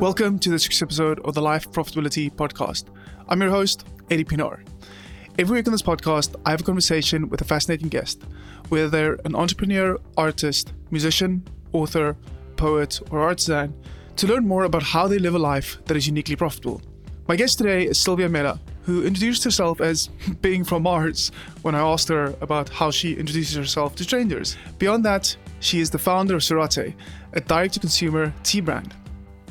Welcome to this episode of the Life Profitability Podcast. I'm your host, Eddie Pinar. Every week on this podcast, I have a conversation with a fascinating guest, whether they're an entrepreneur, artist, musician, author, poet, or artisan, to learn more about how they live a life that is uniquely profitable. My guest today is Sylvia Mela, who introduced herself as being from Mars when I asked her about how she introduces herself to strangers. Beyond that, she is the founder of Serate, a direct to consumer tea brand.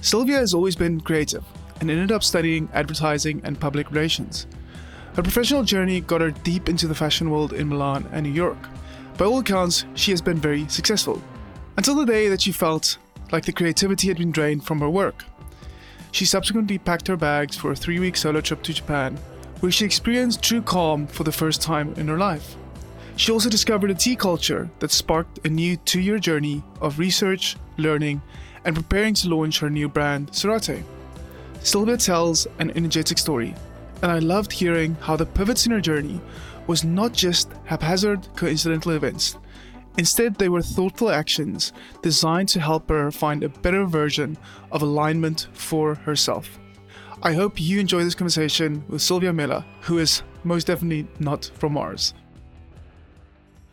Sylvia has always been creative and ended up studying advertising and public relations. Her professional journey got her deep into the fashion world in Milan and New York. By all accounts, she has been very successful. Until the day that she felt like the creativity had been drained from her work. She subsequently packed her bags for a three week solo trip to Japan, where she experienced true calm for the first time in her life. She also discovered a tea culture that sparked a new two year journey of research, learning, and preparing to launch her new brand, Serate. Sylvia tells an energetic story, and I loved hearing how the pivots in her journey was not just haphazard, coincidental events. Instead, they were thoughtful actions designed to help her find a better version of alignment for herself. I hope you enjoy this conversation with Sylvia Mela, who is most definitely not from Mars.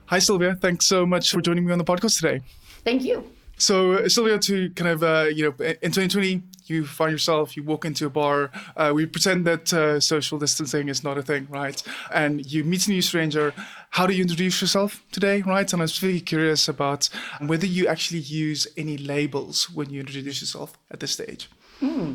Hi, Sylvia. Thanks so much for joining me on the podcast today. Thank you. So, Sylvia, to kind of, uh, you know, in 2020, you find yourself, you walk into a bar, uh, we pretend that uh, social distancing is not a thing, right? And you meet a new stranger. How do you introduce yourself today, right? And I was really curious about whether you actually use any labels when you introduce yourself at this stage. Hmm.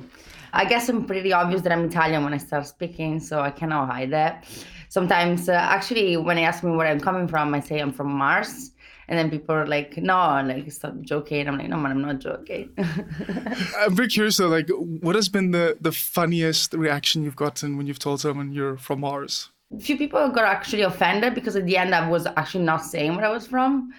I guess I'm pretty obvious that I'm Italian when I start speaking, so I cannot hide that. Sometimes, uh, actually, when they ask me where I'm coming from, I say I'm from Mars. And then people are like, no, like, stop joking. I'm like, no, man, I'm not joking. I'm very curious though, like, what has been the, the funniest reaction you've gotten when you've told someone you're from Mars? A few people got actually offended because at the end I was actually not saying where I was from.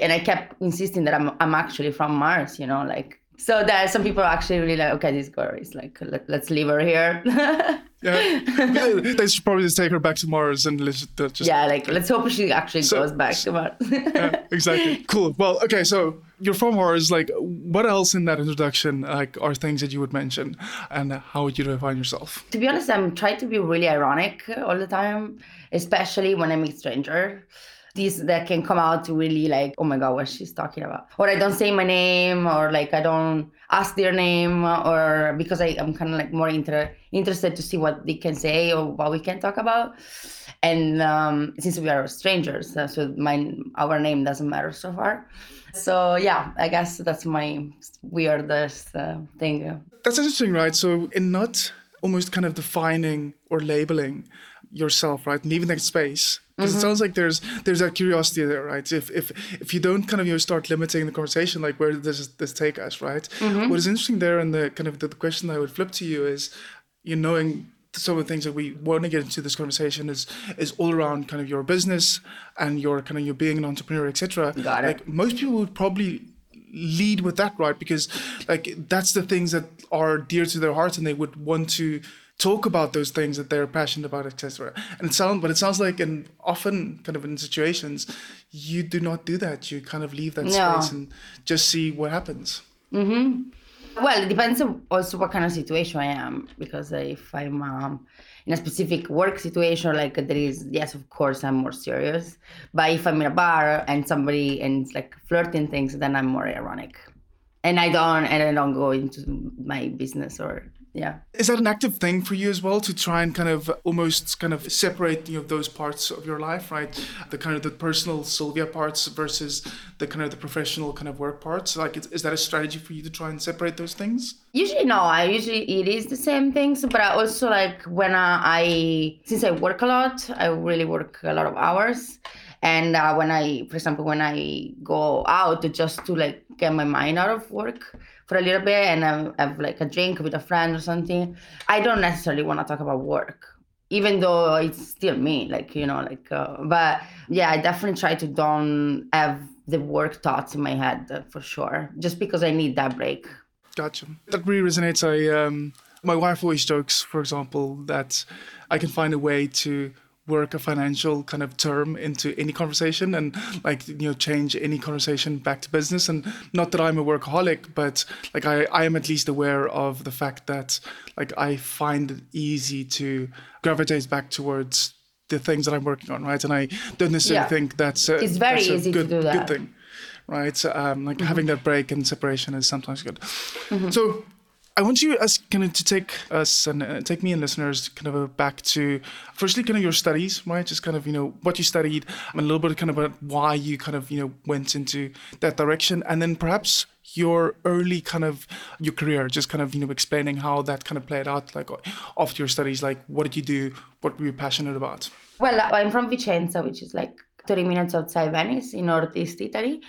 And I kept insisting that I'm, I'm actually from Mars, you know, like, so that some people actually really like, okay, this girl is like, let, us leave her here. yeah, they should probably just take her back to Mars and let's just. Yeah, like let's hope she actually so, goes back to Mars. yeah, exactly. Cool. Well, okay, so you're from Mars. Like, what else in that introduction like are things that you would mention, and how would you define yourself? To be honest, I'm trying to be really ironic all the time, especially when I meet stranger this that can come out to really like, oh my god, what she's talking about. Or I don't say my name, or like I don't ask their name, or because I, I'm kind of like more inter- interested to see what they can say or what we can talk about. And um, since we are strangers, uh, so my our name doesn't matter so far. So yeah, I guess that's my weirdest uh, thing. That's interesting, right? So in not almost kind of defining or labeling yourself, right, leaving that space because mm-hmm. it sounds like there's there's that curiosity there, right? If if if you don't kind of you know start limiting the conversation, like where does this take us, right? Mm-hmm. What is interesting there, and the kind of the, the question I would flip to you is, you knowing some of the things that we want to get into this conversation is is all around kind of your business and your kind of your being an entrepreneur, etc. Got it. Like most people would probably lead with that, right? Because like that's the things that are dear to their hearts, and they would want to talk about those things that they're passionate about, etc. And it sounds, but it sounds like, in often kind of in situations, you do not do that. You kind of leave that no. space and just see what happens. Mm-hmm. Well, it depends also what kind of situation I am. Because if I'm um, in a specific work situation, like there is, yes, of course, I'm more serious. But if I'm in a bar and somebody and it's like flirting things, then I'm more ironic. And I don't, and I don't go into my business or yeah. Is that an active thing for you as well to try and kind of almost kind of separate you know those parts of your life right? The kind of the personal sylvia parts versus the kind of the professional kind of work parts? Like is that a strategy for you to try and separate those things? Usually no. I usually it is the same things but i also like when I, I since i work a lot i really work a lot of hours. And uh, when i for example when i go out just to like get my mind out of work for a little bit and I have like a drink with a friend or something, I don't necessarily want to talk about work, even though it's still me, like you know, like. Uh, but yeah, I definitely try to don't have the work thoughts in my head uh, for sure, just because I need that break. Gotcha. That really resonates. I um, my wife always jokes, for example, that I can find a way to work a financial kind of term into any conversation and like you know change any conversation back to business and not that i'm a workaholic but like i i am at least aware of the fact that like i find it easy to gravitate back towards the things that i'm working on right and i don't necessarily Yeah. think that's a, It's very that's easy to good, do that. good thing right so, um like having that break and separation is sometimes good Mm-hmm. so I want you as kind of to take us and uh, take me and listeners kind of uh, back to firstly kind of your studies, right? Just kind of you know what you studied and a little bit kind of about why you kind of you know went into that direction, and then perhaps your early kind of your career, just kind of you know explaining how that kind of played out, like after your studies, like what did you do, what were you passionate about? Well, I'm from Vicenza, which is like 30 minutes outside Venice in northeast Italy.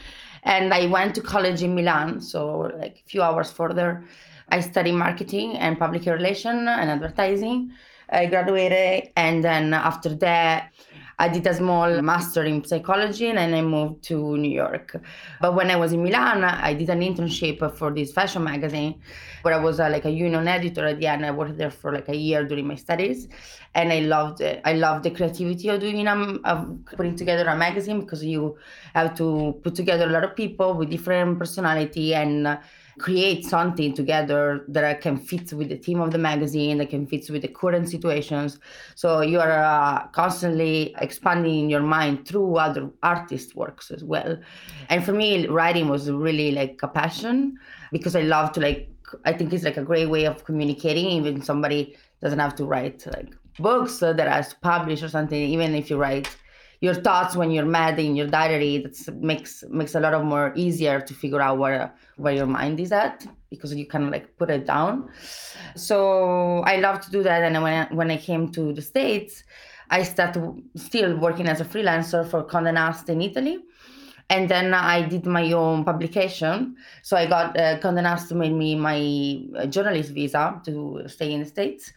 And I went to college in Milan, so like a few hours further. I studied marketing and public relation and advertising. I graduated, and then after that, I did a small master in psychology and then I moved to New York. But when I was in Milan, I did an internship for this fashion magazine where I was uh, like a union editor at the end. I worked there for like a year during my studies and I loved it. I loved the creativity of doing um, of putting together a magazine because you have to put together a lot of people with different personality and uh, create something together that can fit with the theme of the magazine, that can fit with the current situations. So you are uh, constantly expanding your mind through other artist works as well. And for me, writing was really like a passion because I love to like. I think it's like a great way of communicating. Even somebody doesn't have to write like books that has published or something. Even if you write your thoughts when you're mad in your diary that makes makes a lot of more easier to figure out where where your mind is at because you can like put it down so i love to do that and when I, when i came to the states i started still working as a freelancer for Condé Nast in italy and then I did my own publication. So I got uh, Condé Nast made me my uh, journalist visa to stay in the States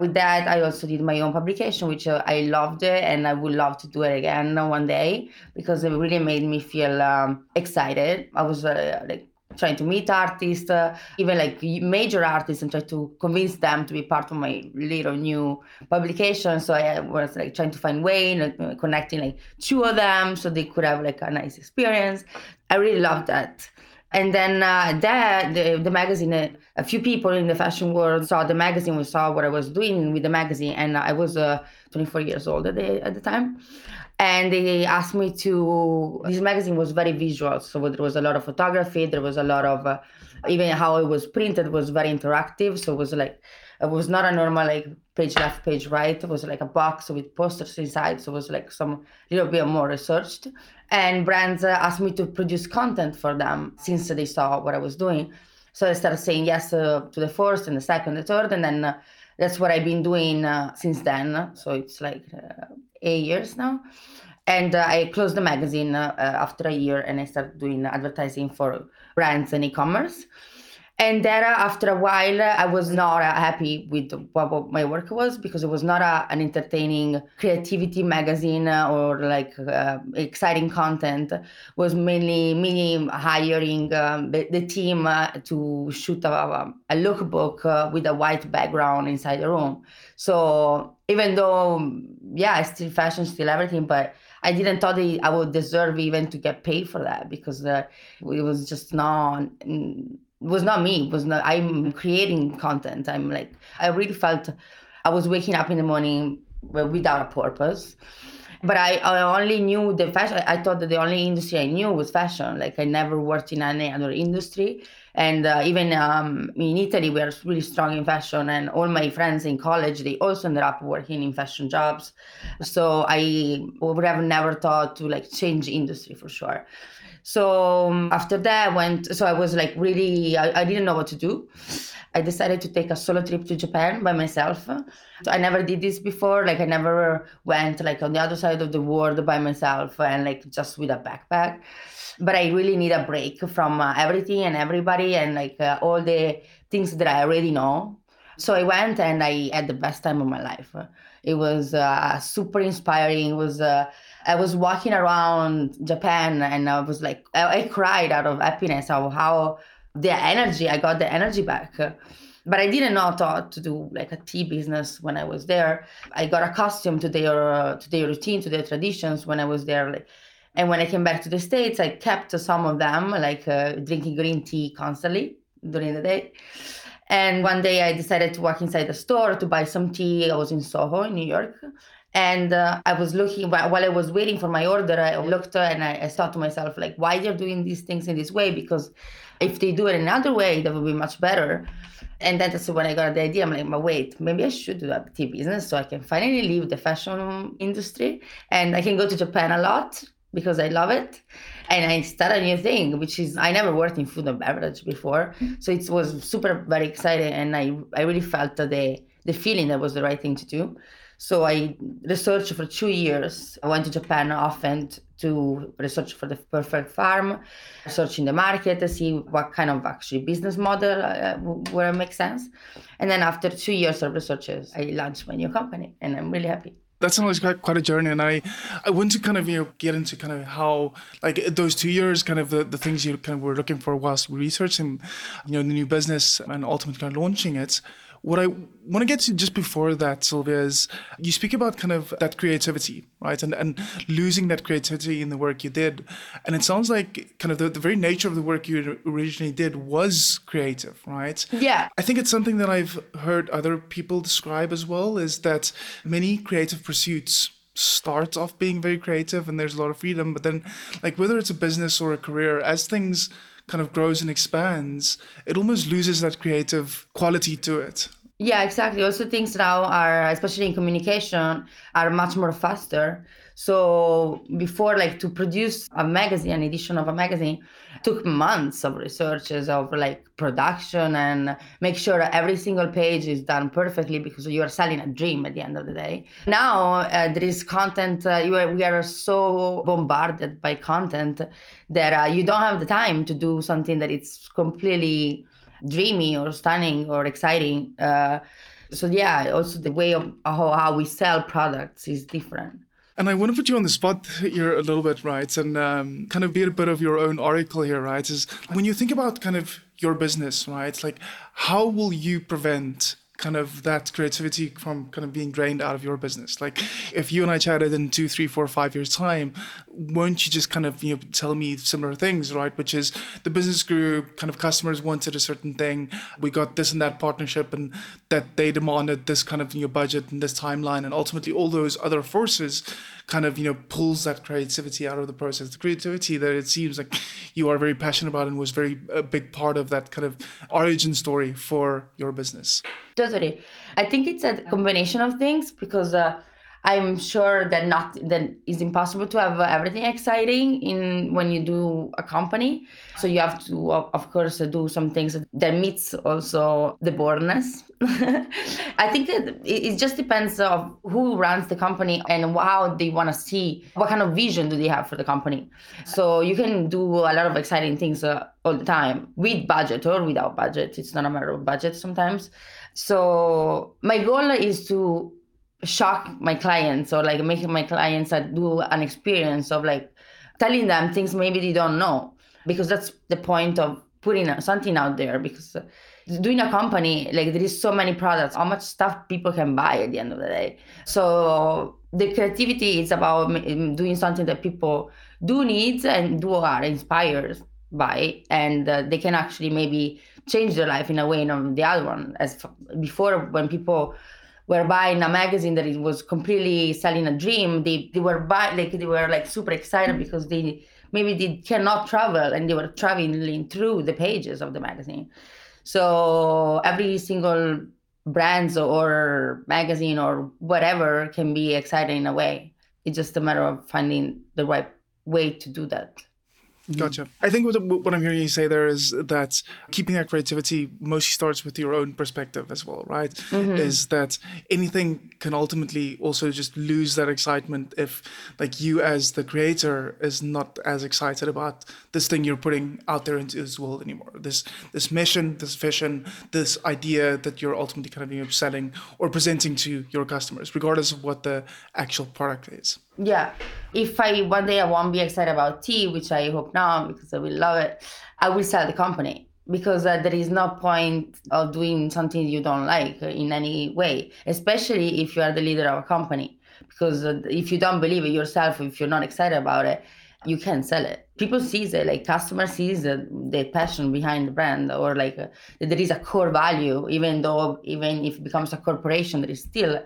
with that i also did my own publication which uh, i loved it and i would love to do it again one day because it really made me feel um, excited. I was uh, like trying to meet artists uh, even like major artists and try to convince them to be part of my little new publication. So i was like trying to find way like uh, connecting like two of them so they could have like a nice experience. I really loved that and then uh, that the, the magazine, a few people in the fashion world saw the magazine, we saw what I was doing with the magazine, and I was uh, 24 years old at the, at the time. And they asked me to. This magazine was very visual, so there was a lot of photography. There was a lot of, uh, even how it was printed was very interactive. So it was like, it was not a normal like page left, page right. It was like a box with posters inside. So it was like some little bit more researched and brands uh, asked me to produce content for them since they saw what I was doing. So I started saying yes uh, to the first and the second, the third, and then uh, that's what I've been doing uh, since then. So it's like uh, eight years now. And uh, I closed the magazine after a year and I started doing advertising for brands and e commerce. And then uh, after a while, I was not uh, happy with what, my work was because it was not a, an entertaining creativity magazine uh, or like uh, exciting content. It was mainly me hiring um, the, the team uh, to shoot a, a lookbook uh, with a white background inside the room. So even though, yeah, I still fashion, still everything, but I didn't thought I would deserve even to get paid for that because uh, it was just not was not me was not i'm creating content. I'm like i really felt i was waking up in the morning without a purpose but I, I only knew the fashion i thought that the only industry i knew was fashion like i never worked in any other industry. And uh, even um, in italy we are really strong in fashion and all my friends in college they also ended up working in fashion jobs. So i would have never thought to like change industry for sure so um, after that, I went. So I was like really, I, I, didn't know what to do. I decided to take a solo trip to Japan by myself. So I never did this before. Like I never went like on the other side of the world by myself and like just with a backpack. But I really need a break from uh, everything and everybody and like uh, all the things that I already know. So I went and I had the best time of my life. It was uh, super inspiring. It was I was walking around Japan and I was like, I, I cried out of happiness of how the energy, I got the energy back. but I didn't know how to do like a tea business when I was there. I got accustomed to their to their routine, to their traditions when I was there. Like, and when I came back to the states, I kept some of them, like uh, drinking green tea constantly during the day. And one day I decided to walk inside the store to buy some tea. I was in Soho, in New York. And uh, I was looking while I was waiting for my order. I looked and I, I thought to myself, like, why they're doing these things in this way? Because if they do it another way, that would be much better. And then that's when I got the idea. I'm like, but wait, maybe I should do a tea business so I can finally leave the fashion industry and I can go to Japan a lot because I love it. And I start a new thing, which is I never worked in food and beverage before. So it was super very exciting and I, I really felt that the the feeling that was the right thing to do. So I researched for two years. I went to Japan often to research for the perfect farm, searching the market to see what kind of actually business model uh, would make sense. And then after two years of researches, I launched my new company, and I'm really happy that sounds like quite a journey and i i want to kind of you know get into kind of how like those two years kind of the, the things you kind of were looking for whilst researching you know the new business and ultimately kind of launching it what I want to get to just before that, Sylvia, is you speak about kind of that creativity, right? And and losing that creativity in the work you did. And it sounds like kind of the, the very nature of the work you originally did was creative, right? Yeah. I think it's something that I've heard other people describe as well, is that many creative pursuits start off being very creative and there's a lot of freedom, but then like whether it's a business or a career, as things kind of grows and expands, it almost loses that creative quality to it. Yeah, exactly. Also, things now are, especially in communication, are much more faster. So before, like to produce a magazine, an edition of a magazine, took months of researches of like production and make sure every single page is done perfectly because you are selling a dream at the end of the day. Now uh, there is content. Uh, are, we are so bombarded by content that uh, you don't have the time to do something that it's completely dreamy or stunning or exciting. Uh, so yeah, also the way of how, how we sell products is different. And I want to put you on the spot here a little bit, right? And um, kind of be a bit of your own oracle here, right? Is when you think about kind of your business, right? Like, how will you prevent kind of that creativity from kind of being drained out of your business? Like, if you and I chatted in two, three, four, five years' time, won't you just kind of you know tell me similar things, right? Which is the business grew, kind of customers wanted a certain thing, we got this and that partnership, and that they demanded this kind of you know budget and this timeline, and ultimately all those other forces kind of you know pulls that creativity out of the process. The creativity that it seems like you are very passionate about and was very a big part of that kind of origin story for your business. Totally. I think it's a combination of things because uh, I'm sure that not that it's impossible to have everything exciting in when you do a company. So you have to, of course, do some things that meets also the boredness. I think that it just depends of who runs the company and how they want to see what kind of vision do they have for the company. So you can do a lot of exciting things uh, all the time with budget or without budget. It's not a matter of budget sometimes. So my goal is to shock my clients or like making my clients do an experience of like telling them things maybe they don't know because that's the point of putting something out there because doing a company like there is so many products how much stuff people can buy at the end of the day. So the creativity is about doing something that people do need and do are inspired by and uh, they can actually maybe change their life in a way and the other one as before when people were buying a magazine that it was completely selling a dream. They they were buy like they were like super excited mm-hmm. because they maybe they cannot travel and they were traveling through the pages of the magazine. So every single brands or magazine or whatever can be exciting in a way. It's just a matter of finding the right way to do that. Gotcha. I think what, what I'm hearing you say there is that keeping that creativity mostly starts with your own perspective as well, right? Mm-hmm. Is that anything can ultimately also just lose that excitement if, like, you as the creator is not as excited about this thing you're putting out there into this world anymore. This this mission, this vision, this idea that you're ultimately kind of selling or presenting to your customers, regardless of what the actual product is. Yeah. If I one day I won't be excited about tea, which I hope not because I will love it, I will sell the company because uh, there is no point of doing something you don't like in any way, especially if you are the leader of a company. Because uh, if you don't believe it yourself, if you're not excited about it, you can't sell it. People sees it, like customer sees the, the passion behind the brand, or like uh, there is a core value, even though even if it becomes a corporation, there is still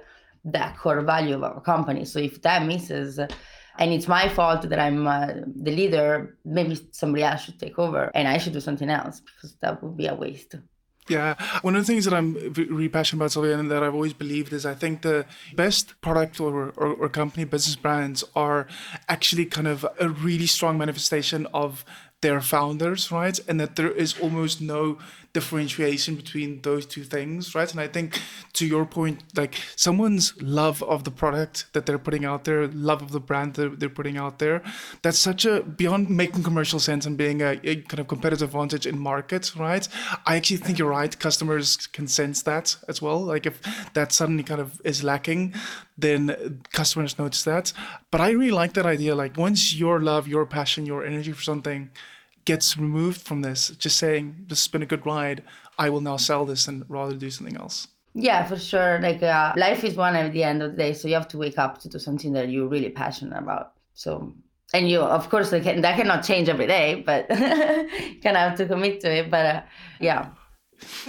that core value of a company. So if that misses, and it's my fault that I'm uh, the leader, maybe somebody else should take over, and I should do something else because that would be a waste. Yeah, one of the things that I'm really passionate about, Sylvia, and that I've always believed is I think the best product or, or, or, company business brands are actually kind of a really strong manifestation of their founders, right? And that there is almost no differentiation between those two things, right? And I think to your point, like someone's love of the product that they're putting out there, love of the brand that they're putting out there, that's such a beyond making commercial sense and being a, a kind of competitive advantage in markets, right? I actually think you're right. Customers can sense that as well. Like if that suddenly kind of is lacking, then customers notice that. But I really like that idea. Like once your love, your passion, your energy for something gets removed from this, just saying this has been a good ride, I will now sell this and rather do something else. Yeah, for sure. Like uh, life is one at the end of the day, so you have to wake up to do something that you're really passionate about. So, and you, of course, like, that cannot change every day, but you kind of have to commit to it. But uh, yeah.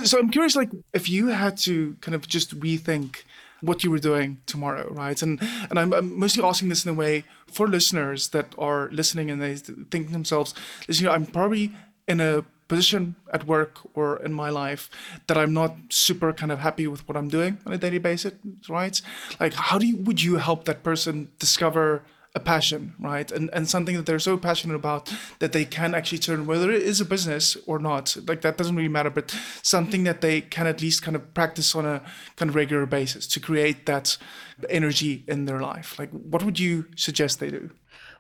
So I'm curious, like, if you had to kind of just rethink what you were doing tomorrow, right? And and I'm, I'm, mostly asking this in a way for listeners that are listening and they think to themselves, listen, I'm probably in a position at work or in my life that I'm not super kind of happy with what I'm doing on a daily basis, right? Like, how do you, would you help that person discover a passion, right? And and something that they're so passionate about that they can actually turn whether it is a business or not. Like that doesn't really matter, but something that they can at least kind of practice on a kind of regular basis to create that energy in their life. Like what would you suggest they do?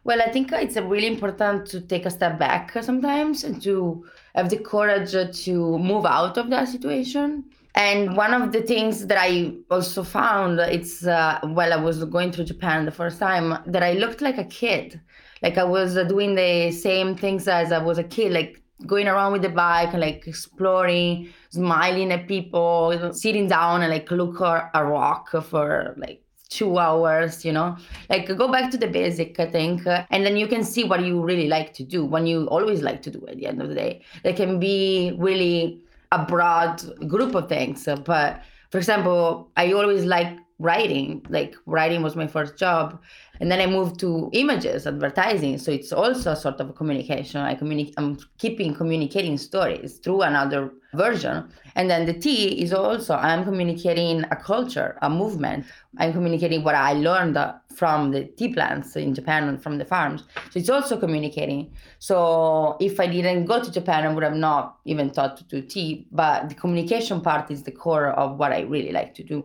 Well, I think it's really important to take a step back sometimes and to have the courage to move out of that situation and one of the things that I also found, it's uh, while I was going through Japan the first time, that I looked like a kid. Like I was uh, doing the same things as I was a kid, like going around with the bike and like exploring, smiling at people, sitting down and like look at a rock for like two hours, you know, like go back to the basic, I think, uh, and then you can see what you really like to do, when you always like to do at the end of the day. They can be really a broad group of things. But for example, I always like writing. Like writing was my first job, and then I moved to images, advertising. So it's also a sort of communication. I communicate. I'm keeping communicating stories through another version. And then the tea is also I'm communicating a culture, a movement. I'm communicating what I learned uh, from the tea plants in Japan and from the farms. So it's also communicating. So if I didn't go to Japan, I would have not even thought to do tea. But the communication part is the core of what I really like to do.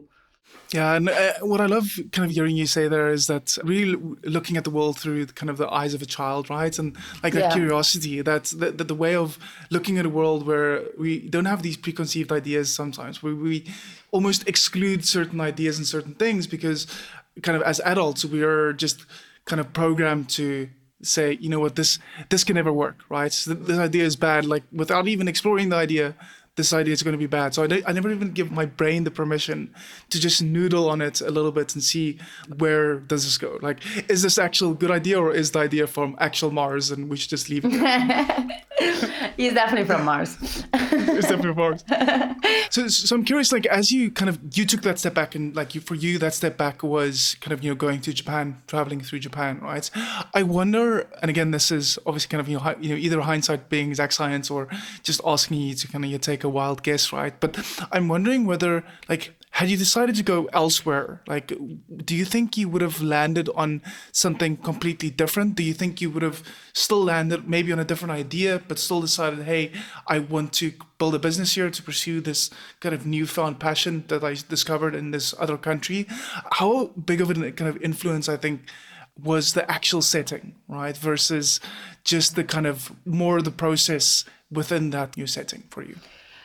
Yeah, and uh, what I love kind of hearing you say there is that really looking at the world through kind of the eyes of a child, right? And like that yeah. curiosity, that, the, the, the, way of looking at a world where we don't have these preconceived ideas sometimes, where we almost exclude certain ideas and certain things because kind of as adults, we are just kind of programmed to say, you know what, this this can never work, right? So this idea is bad, like without even exploring the idea this idea is going to be bad. So I, I never even give my brain the permission to just noodle on it a little bit and see where does this go. Like, is this actual good idea or is the idea from actual Mars and we should just leave it? He's definitely from Mars. He's definitely from Mars. So, so I'm curious, like, as you kind of you took that step back and like you for you that step back was kind of you know going to Japan, traveling through Japan, right? I wonder, and again, this is obviously kind of you know you know either hindsight being exact science or just asking you to kind of you take a wild guess, right? But I'm wondering whether, like, had you decided to go elsewhere, like, do you think you would have landed on something completely different? Do you think you would have still landed maybe on a different idea, but still decided, hey, I want to build a business here to pursue this kind of newfound passion that I discovered in this other country? How big of a kind of influence, I think, was the actual setting, right? Versus just the kind of more the process within that new setting for you?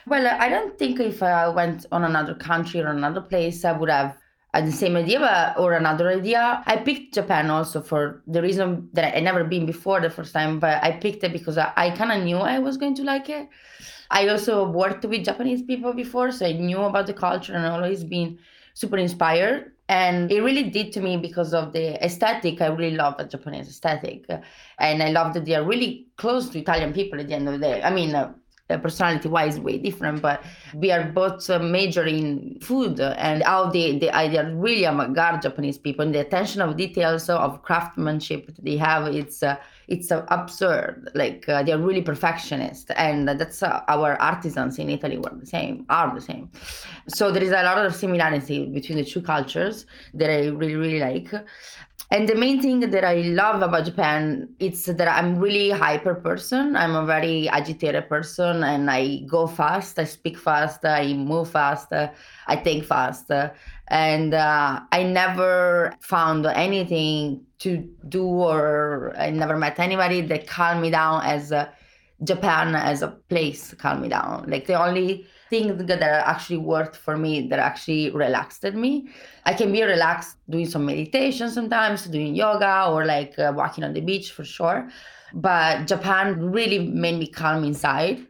Well, I don't think if I went on another country or another place, I would have the same idea but, or another idea. I picked Japan also for the reason that I never been before the first time, but I picked it because I, I kind of knew I was going to like it. I also worked with Japanese people before, so I knew about the culture and always been super inspired. And it really did to me because of the aesthetic. I really love the Japanese aesthetic. And I love that they are really close to Italian people at the end of the day. I mean, uh, personality wise way different but we are both uh, major in food and how they, they, they are really avant-garde japanese people. And the attention of details of craftsmanship they have it's uh, it's uh, absurd. Like uh, they're really perfectionist and that's uh, our artisans in italy were the same are the same. So there is a lot of similarity between the two cultures that i really really like. And the main thing that i love about japan it's that i'm really hyper person. I'm a very agitated person and i go fast i speak fast i move fast i think fast and uh, i never found anything to do or i never met anybody that calmed me down as uh, japan as a place calmed me down like the only things that actually worked for me that actually relaxed me. I can be relaxed doing some meditation sometimes, doing yoga or like uh, walking on the beach for sure. But Japan really made me calm inside.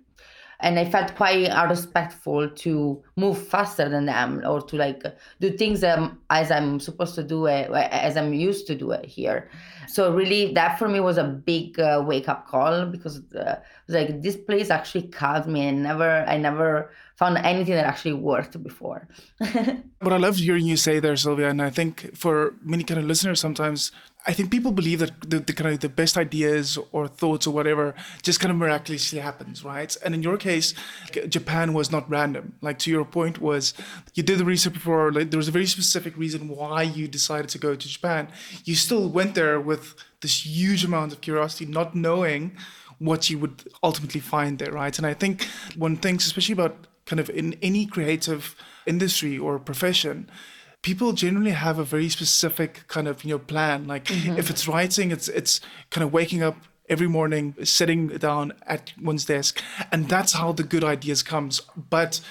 And I felt quite respectful to move faster than them or to like do things um, as I'm supposed to do it, as I'm used to do it here. So really, that for me was a big uh, wake up call because uh, like this place actually calmed me. and never, I never found anything that actually worked before. what I loved hearing you say there, Sylvia, and I think for many kind of listeners, sometimes I think people believe that the, the, kind of the best ideas or thoughts or whatever just kind of miraculously happens, right? And in your case, Japan was not random. Like to your point was you did the research before. Like there was a very specific reason why you decided to go to Japan. You still went there with this huge amount of curiosity, not knowing what you would ultimately find there, right? And I think one thinks, especially about kind of in any creative industry or profession people generally have a very specific kind of you know plan. Like mm-hmm. if it's writing it's it's kind of waking up every morning sitting down at one's desk and that's how the good ideas comes. But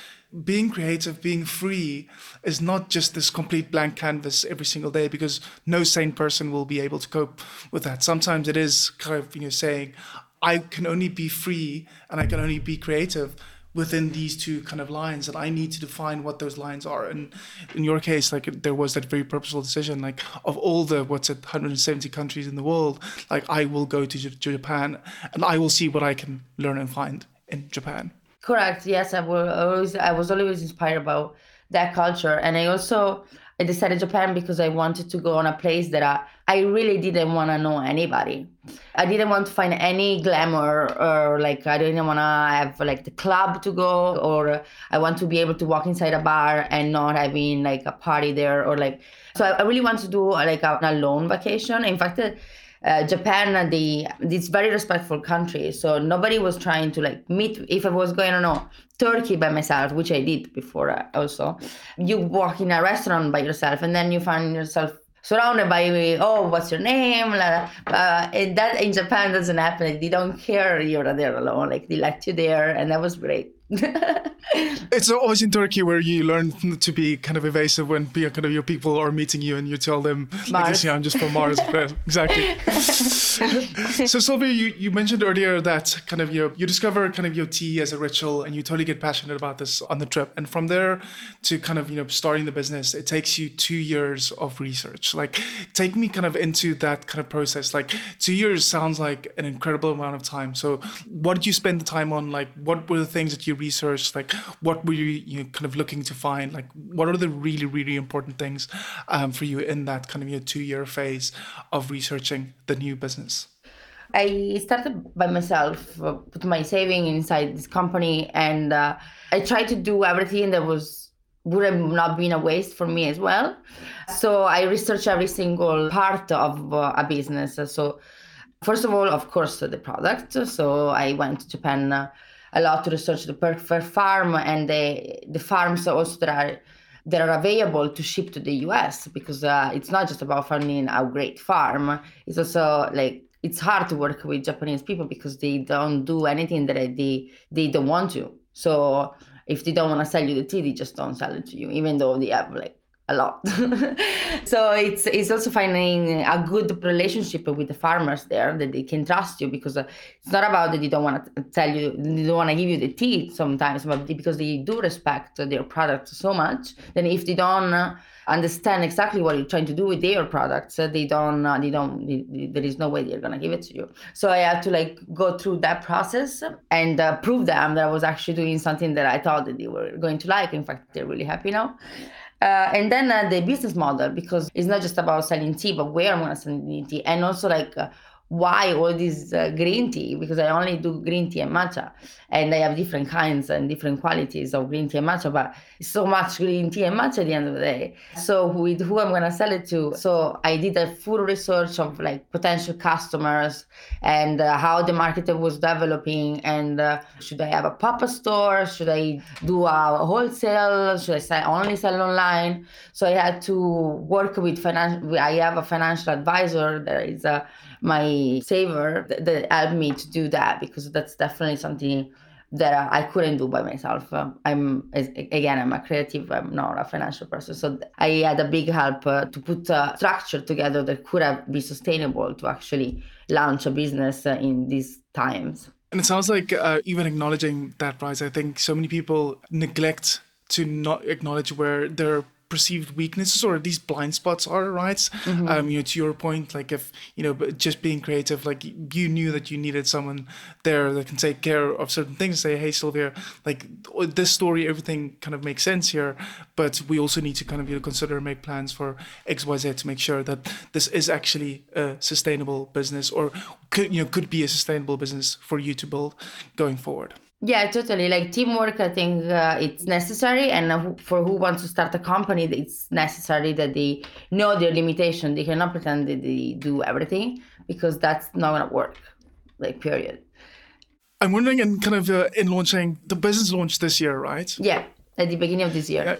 being creative being free is not just this complete blank canvas every single day because no sane person will be able to cope with that. Sometimes it is kind of you know saying i can only be free and i can only be creative within these two kind of lines and i need to define what those lines are. And in your case like there was that very purposeful decision like of all the what's it 170 countries in the world like i will go to japan and i will see what i can learn and find in japan. Correct. Yes i was always i was always inspired about that culture. And i also I decided Japan because I wanted to go on a place that I, I really didn't want to know anybody. I didn't want to find any glamour or like I didn't want to have like the club to go or I want to be able to walk inside a bar and not having like a party there or like so I, really want to do like a, an alone vacation. In fact, uh, Japan, the this very respectful country, so nobody was trying to like meet. If I was going, don't know, Turkey by myself, which I did before uh, also. You walk in a restaurant by yourself, and then you find yourself surrounded by oh what's your name? Uh, that in japan doesn't happen. They don't care you're there alone. Like they let you there and that was great it's always in Turkey where you learn to be kind of evasive when kind of your people are meeting you and you tell them Mars. like this, yeah, I'm just from Mars. exactly. so Sylvia, you, you mentioned earlier that kind of you you discover kind of your tea as a ritual and you totally get passionate about this on the trip. And from there to kind of you know starting the business, it takes you two years of research. Like take me kind of into that kind of process. Like two years sounds like an incredible amount of time. So what did you spend the time on? Like what were the things that you research? Like, what were you, you know, kind of looking to find? Like, what are the really, really important things um, for you in that kind of your two year phase of researching the new business? I started by myself, uh, put my saving inside this company, and uh, I tried to do everything that was would have not been a waste for me as well. So I researched every single part of uh, a business. So first of all, of course, the product. So I went to Japan uh, a lot to research the perfect farm and the the farms also that are that are available to ship to the US because uh, it's not just about finding a great farm. It's also like it's hard to work with Japanese people because they don't do anything that they they don't want to. So if they don't want to sell you the tea, they just don't sell it to you, even though they have like a lot. so it's it's also finding a good relationship with the farmers there that they can trust you because uh, it's not about that they don't want to tell you they don't want to give you the tea sometimes, but because they do respect their product so much. Then if they don't understand exactly what you're trying to do with their products, they don't they don't they, there is no way they're gonna give it to you. So I had to like go through that process and uh, prove them that I was actually doing something that I thought that they were going to like. In fact, they're really happy now. Uh, and then uh, the business model, because it's not just about selling tea, but where I'm going to sell tea. And also, like, uh, why all this uh, green tea? Because i only do green tea and matcha and i have different kinds and different qualities of green tea and matcha but so much green tea and matcha at the end of the day. So with who i'm going to sell it to? So i did a full research of like potential customers and uh, how the market was developing and uh, should i have a pop-up store? Should i do a wholesale? Should i sell, only sell online? So i had to work with financial i have a financial advisor that is a my saver that, that helped me to do that because that's definitely something that I couldn't do by myself. I'm again, I'm a creative. I'm not a financial person, so I had a big help uh, to put a structure together that could have be sustainable to actually launch a business uh, in these times. And it sounds like uh, even acknowledging that, rise. I think so many people neglect to not acknowledge where their perceived weaknesses or these blind spots are right mm-hmm. um you know to your point like if you know just being creative like you knew that you needed someone there that can take care of certain things say hey sylvia like this story everything kind of makes sense here but we also need to kind of you know consider and make plans for xyz to make sure that this is actually a sustainable business or could you know could be a sustainable business for you to build going forward yeah, totally. Like teamwork, I think uh, it's necessary, and for who wants to start a company, it's necessary that they know their limitation. They cannot pretend that they do everything because that's not gonna work. Like, period. I'm wondering, in kind of uh, in launching the business launch this year, right? Yeah at the beginning of this year.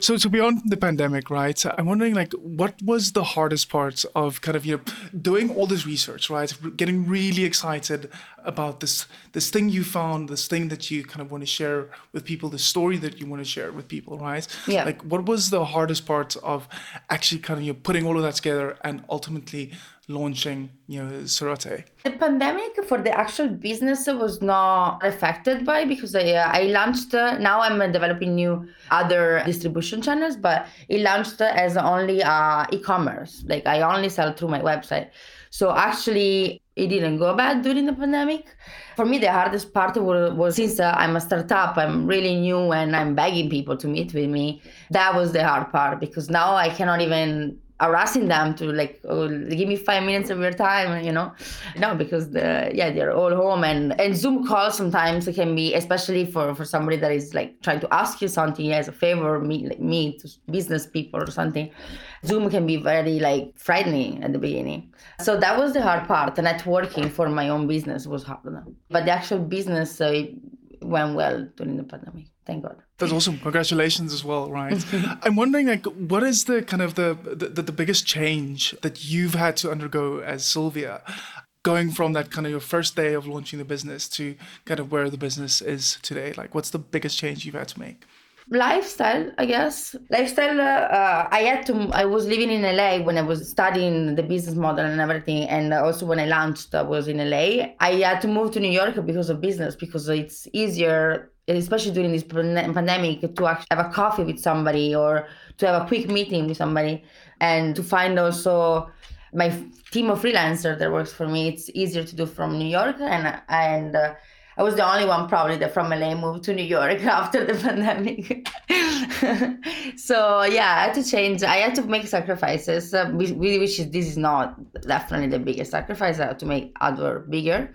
so, so beyond the pandemic, right? I'm wondering, like, what was the hardest part of kind of you know doing all this research, right? Getting really excited about this this thing you found, this thing that you kind of want to share with people, the story that you want to share with people, right? Yeah. Like, what was the hardest part of actually kind of you know putting all of that together and ultimately launching you know Serate? The pandemic for the actual business was not affected by because I uh, I launched uh, now I'm uh, developing new other distribution channels, but it launched as only uh, e-commerce. Like I only sell through my website. So actually, it didn't go bad during the pandemic. For me, the hardest part was, was since uh, I'm a startup, I'm really new and I'm begging people to meet with me. That was the hard part because now I cannot even harassing them to like oh, give me five minutes of your time you know? No because the yeah they're all home. And and zoom calls sometimes can be especially for for somebody that is like trying to ask you something as a favor me like me to business people or something. Zoom can be very like frightening at the beginning. So that was the hard part. The networking for my own business was hard. But the actual business uh, went well during the pandemic. Thank god that's awesome. Congratulations as well right i'm wondering like what is the kind of the, the the biggest change that you've had to undergo as sylvia going from that kind of your first day of launching the business to kind of where the business is today? Like what's the biggest change you've had to make? Lifestyle i guess. Lifestyle uh, i had to i was living in la when i was studying the business model and everything and also when i launched i was in la i had to move to new york because of business because it's easier especially during this pandemic to have a coffee with somebody or to have a quick meeting with somebody and to find also my team of freelancer that works for me it's easier to do from new york and and uh, I was the only one probably that from LA moved to New York after the pandemic. so yeah, I had to change. I had to make sacrifices, uh, which is this is not definitely the biggest sacrifice. I had to make other bigger.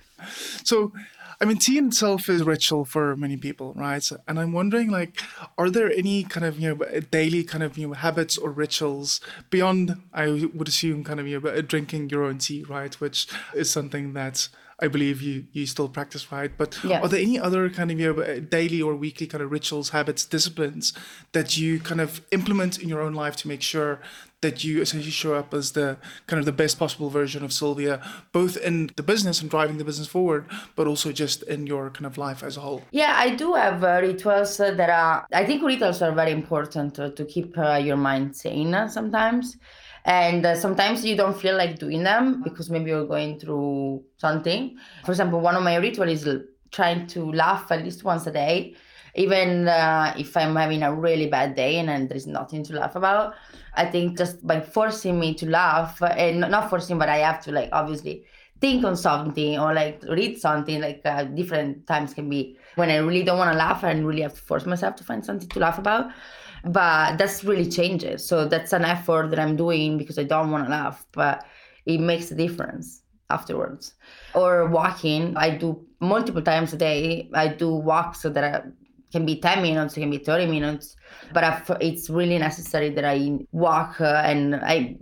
So. I mean, tea itself is ritual for many people, right? And I'm wondering, like, are there any kind of you know daily kind of you know habits or rituals beyond? I would assume kind of you know drinking your own tea, right? Which is something that I believe you you still practice, right? But yeah. are there any other kind of you know, daily or weekly kind of rituals, habits, disciplines that you kind of implement in your own life to make sure that you essentially show up as the kind of the best possible version of Sylvia, both in the business and driving the business forward, but also just in your kind of life as a whole? Yeah, I do have uh, rituals that are, I think rituals are very important to, to keep uh, your mind sane sometimes. And uh, sometimes you don't feel like doing them because maybe you're going through something. For example, one of my rituals is trying to laugh at least once a day even uh, if I'm having a really bad day and, and there's nothing to laugh about. I think just by forcing me to laugh, and not forcing, but I have to like obviously think on something or like read something. Like uh, different times can be when I really don't want to laugh and really have to force myself to find something to laugh about. But that's really changes. So that's an effort that I'm doing because I don't want to laugh, but it makes a difference afterwards. Or walking, I do multiple times a day. I do walk so that I can be 10 minutes, it can be 30 minutes, but I've, it's really necessary that I walk uh, and I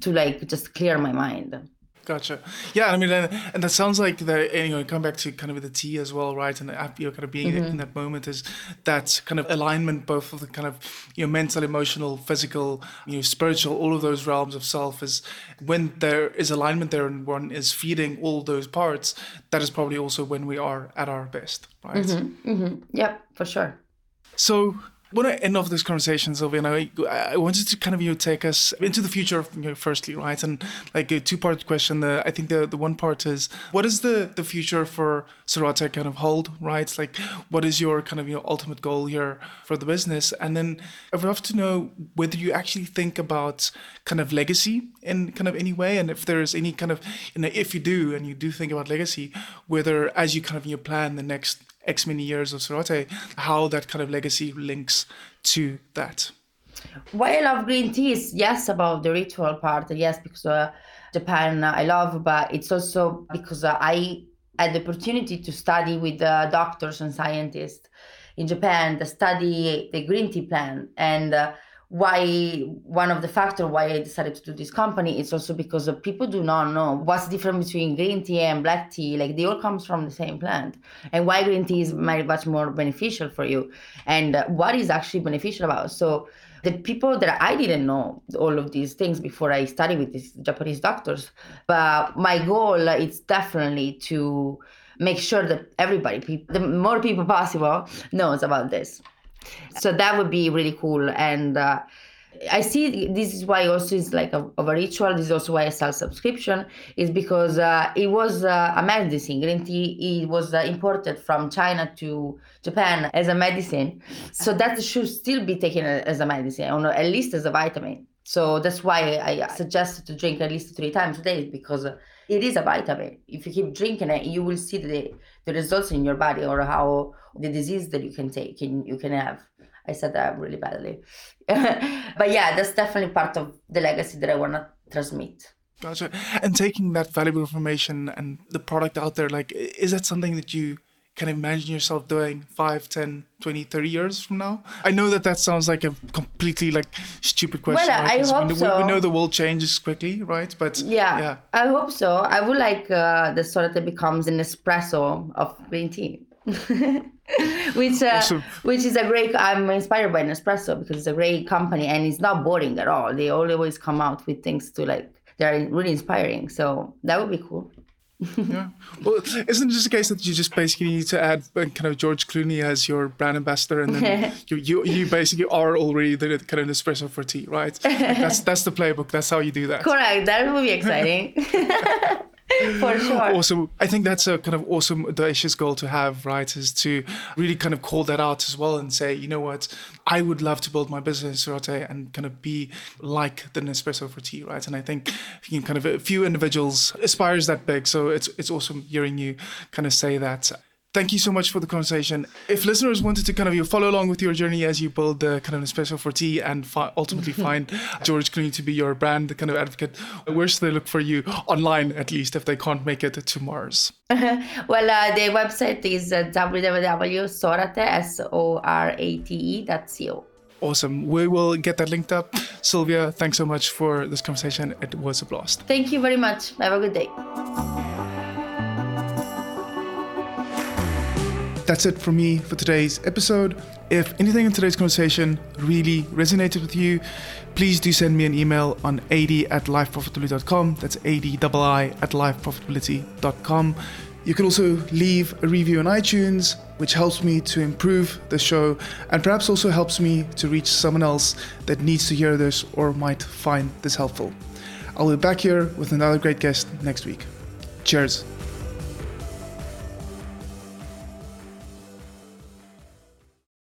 to like just clear my mind. Gotcha. Yeah, I mean, and, and that sounds like the you know come back to kind of the tea as well, right? And you know, kind of being mm-hmm. in that moment is that kind of alignment, both of the kind of you know mental, emotional, physical, you know, spiritual, all of those realms of self is when there is alignment there and one is feeding all those parts. That is probably also when we are at our best, right? Mm-hmm. Mm-hmm. Yep, for sure. So when to end off this conversation, Sylvia, I, I wanted to kind of you know take us into the future, you know, firstly, right? And like a two part question. The I think the the one part is what is the the future for Sorate kind of hold, right? Like what is your kind of your ultimate goal here for the business? And then I would love to know whether you actually think about kind of legacy in kind of any way, and if there is any kind of you know if you do and you do think about legacy, whether as you kind of you plan the next X many years of Sorate, how that kind of legacy links to that. Why I love green tea is yes about the ritual part, yes because uh, Japan uh, I love, but it's also because uh, I had the opportunity to study with uh, doctors and scientists in Japan that study the green tea plant and uh, why one of the factors why I decided to do this company is also because people do not know what's different between green tea and black tea. Like they all comes from the same plant, and why green tea is much more beneficial for you, and what is actually beneficial about. So the people that I didn't know all of these things before I studied with these Japanese doctors, but my goal is definitely to make sure that everybody, the more people possible, knows about this. So that would be really cool. And uh, I see this is why also it's like a, of a ritual. This is also why I sell subscription is because uh, it was uh, a medicine. Green tea it was uh, imported from China to Japan as a medicine, so that should still be taken as a medicine or at least as a vitamin. So that's why I suggested to drink at least three times a day because it is a vitamin. If you keep drinking it, you will see the, the results in your body or how the disease that you can take and you can have. I said that really badly. but yeah, that's definitely part of the legacy that I want to transmit. Gotcha. And taking that valuable information and the product out there, like, is that something that you can imagine yourself doing 5 10 20 30 years from now i know that that sounds like a completely like stupid question well, right? I hope we, so. we know the world changes quickly right but yeah, yeah. i hope so i would like uh, the sort that becomes an espresso of green tea which uh, awesome. which is a great i'm inspired by nespresso because it's a great company and it's not boring at all they always come out with things to like they're really inspiring so that would be cool yeah. Well, isn't it just a case that you just basically need to add uh, kind of George Clooney as your brand ambassador, and then you, you you basically are already the kind of Nespresso for tea, right? That's that's the playbook. That's how you do that. Correct. That would be exciting. for sure. Awesome. I think that's a kind of awesome, audacious goal to have, right? Is to really kind of call that out as well and say, you know what, I would love to build my business, right, and kind of be like the Nespresso for tea, right? And I think you know, kind of a few individuals aspires that big. So it's it's awesome hearing you kind of say that. Thank you so much for the conversation. If listeners wanted to kind of you follow along with your journey as you build the kind of Nespresso for tea and fi- ultimately find George Clooney to be your brand kind of advocate, where should they look for you online at least if they can't make it to Mars? well, uh, the website is uh, www.sorate, S-O-R-A-T-E, co. Awesome. We will get that linked up. Sylvia, thanks so much for this conversation. It was a blast. Thank you very much. Have a good day. That's it from me for today's episode. If anything in today's conversation really resonated with you, please do send me an email on ad at lifeprofitability.com. That's ADI at lifeprofitability.com. You can also leave a review on iTunes, which helps me to improve the show and perhaps also helps me to reach someone else that needs to hear this or might find this helpful. I'll be back here with another great guest next week. Cheers.